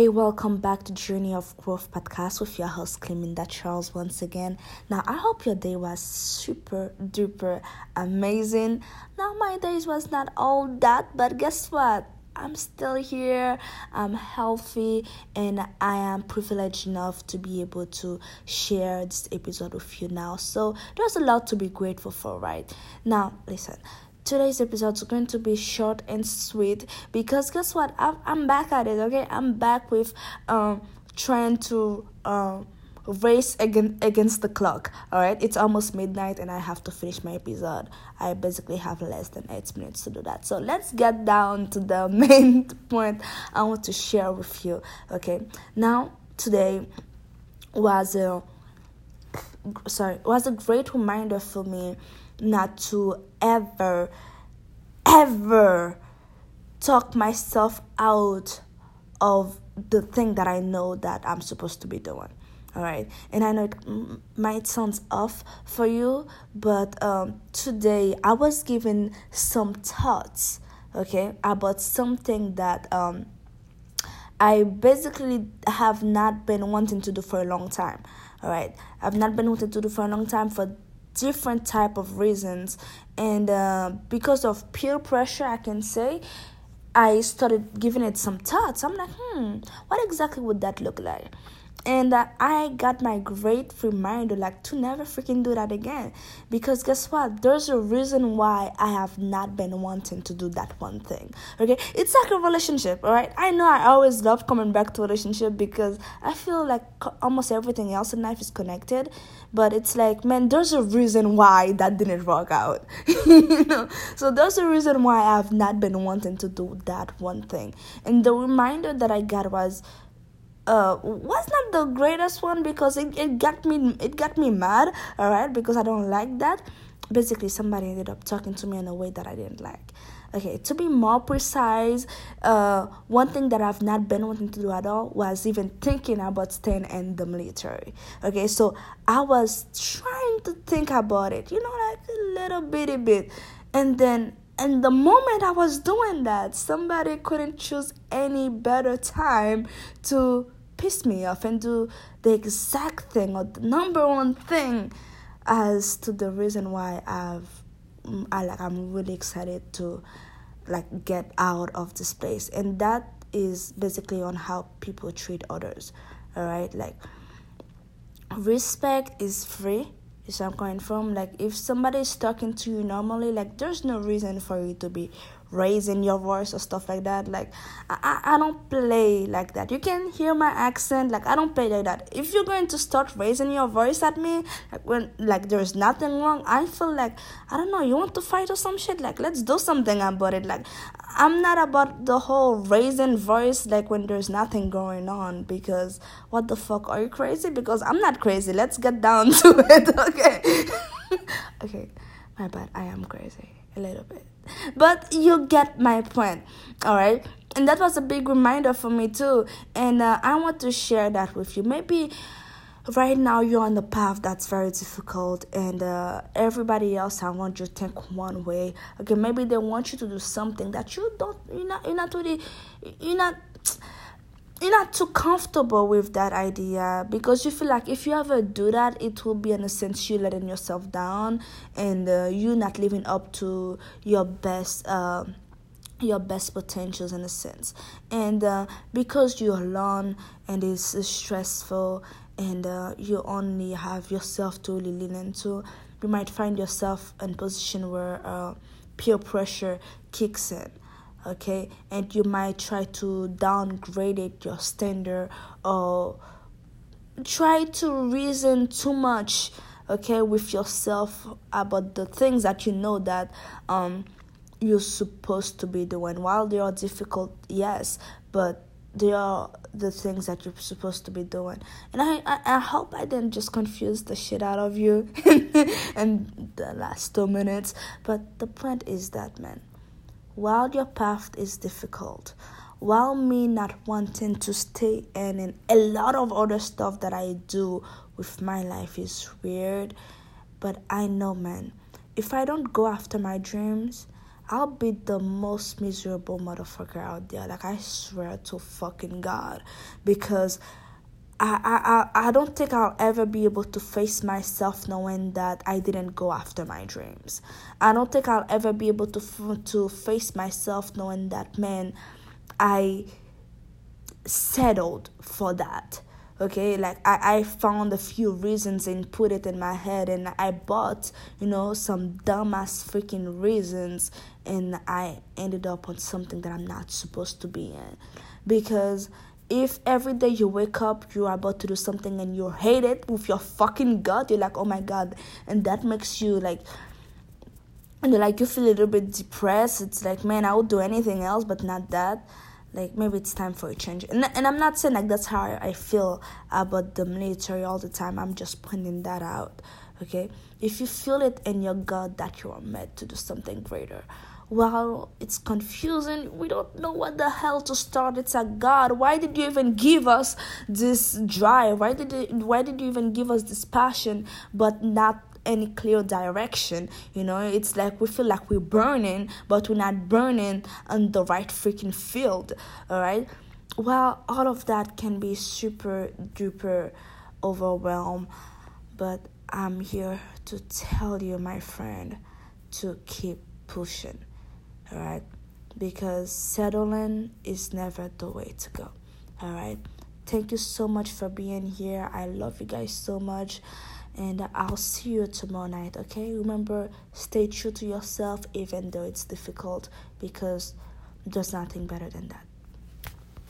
Hey, welcome back to Journey of Growth podcast with your host Cleminda Charles once again. Now, I hope your day was super duper amazing. Now, my days was not all that, but guess what? I'm still here, I'm healthy, and I am privileged enough to be able to share this episode with you now. So, there's a lot to be grateful for, right? Now, listen, today's episode is going to be short and sweet because guess what? I'm, I'm back at it okay? I'm back with um trying to um race against against the clock all right it's almost midnight and i have to finish my episode. I basically have less than eight minutes to do that. So let's get down to the main point i want to share with you okay? Now today was a sorry was a great reminder for me not to ever, ever talk myself out of the thing that I know that I'm supposed to be doing. All right, and I know it might sound off for you, but um, today I was given some thoughts, okay, about something that um, I basically have not been wanting to do for a long time. All right, I've not been wanting to do for a long time for different type of reasons. And uh, because of peer pressure i can say i started giving it some thoughts. I'm like hmm what exactly would that look like and uh, i got my great reminder like to never freaking do that again. Because guess what? There's a reason why i have not been wanting to do that one thing okay? It's like a relationship all right i know i always love coming back to relationship because i feel like almost everything else in life is connected. But it's like man there's a reason why that didn't work out you know? So there's a reason why i've not been wanting to do that one thing. And the reminder that i got was uh was not the greatest one because it, it got me it got me mad all right because i don't like that. Basically somebody ended up talking to me in a way that i didn't like. Okay to be more precise uh one thing that i've not been wanting to do at all was even thinking about staying in the military. Okay so i was trying to think about it you know like a little bitty bit. And then and the moment I was doing that, somebody couldn't choose any better time to piss me off and do the exact thing or the number one thing as to the reason why I've mm, I like I'm really excited to like get out of this place and that is basically on how people treat others all right like respect is free is I'm coming from. Like if somebody is talking to you normally, like there's no reason for you to be raising your voice or stuff like that. Like I, I don't play like that. You can hear my accent. Like I don't play like that. If you're going to start raising your voice at me, like when like there's nothing wrong, I feel like I don't know. You want to fight or some shit? Like let's do something about it. Like I'm not about the whole raising voice like when there's nothing going on because what the fuck are you crazy? Because I'm not crazy. Let's get down to it. Okay. okay. My bad. I am crazy a little bit but you get my point all right and that was a big reminder for me too. And uh, i want to share that with you. Maybe right now you're on the path that's very difficult and uh, everybody else i want you to think one way. Okay maybe they want you to do something that you don't you're not you're not really you're not you're not too comfortable with that idea because you feel like if you ever do that it will be in a sense you letting yourself down and uh, you not living up to your best uh, your best potentials in a sense. And uh, because you're alone and it's stressful and uh, you only have yourself to really lean into you might find yourself in a position where uh, peer pressure kicks in okay? And you might try to downgrade it your standard or try to reason too much okay with yourself about the things that you know that um you're supposed to be doing. While they are difficult yes but they are the things that you're supposed to be doing. And i i, I hope i didn't just confuse the shit out of you in the last two minutes but the point is that man while your path is difficult, while me not wanting to stay in and a lot of other stuff that I do with my life is weird, but I know, man, if I don't go after my dreams, I'll be the most miserable motherfucker out there. Like I swear to fucking God, because I, I, I don't think I'll ever be able to face myself knowing that I didn't go after my dreams. I don't think I'll ever be able to to face myself knowing that man, I settled for that. Okay, like I, I found a few reasons and put it in my head, and I bought, you know, some dumbass freaking reasons, and I ended up on something that I'm not supposed to be in because if every day you wake up you're about to do something and you hate it with your fucking gut you're like oh my god. And that makes you like and like you feel a little bit depressed. It's like man i would do anything else but not that. Like maybe it's time for a change. And, and i'm not saying like that's how i feel about the military all the time. I'm just pointing that out okay? If you feel it in your gut that you are meant to do something greater well, it's confusing. We don't know what the hell to start. It's like God, why did you even give us this drive? Why did you, why did you even give us this passion, but not any clear direction? You know, it's like we feel like we're burning, but we're not burning on the right freaking field. All right. Well, all of that can be super duper overwhelmed, but I'm here to tell you, my friend, to keep pushing all right because settling is never the way to go. All right thank you so much for being here. I love you guys so much. And i'll see you tomorrow night okay? Remember stay true to yourself even though it's difficult because there's nothing better than that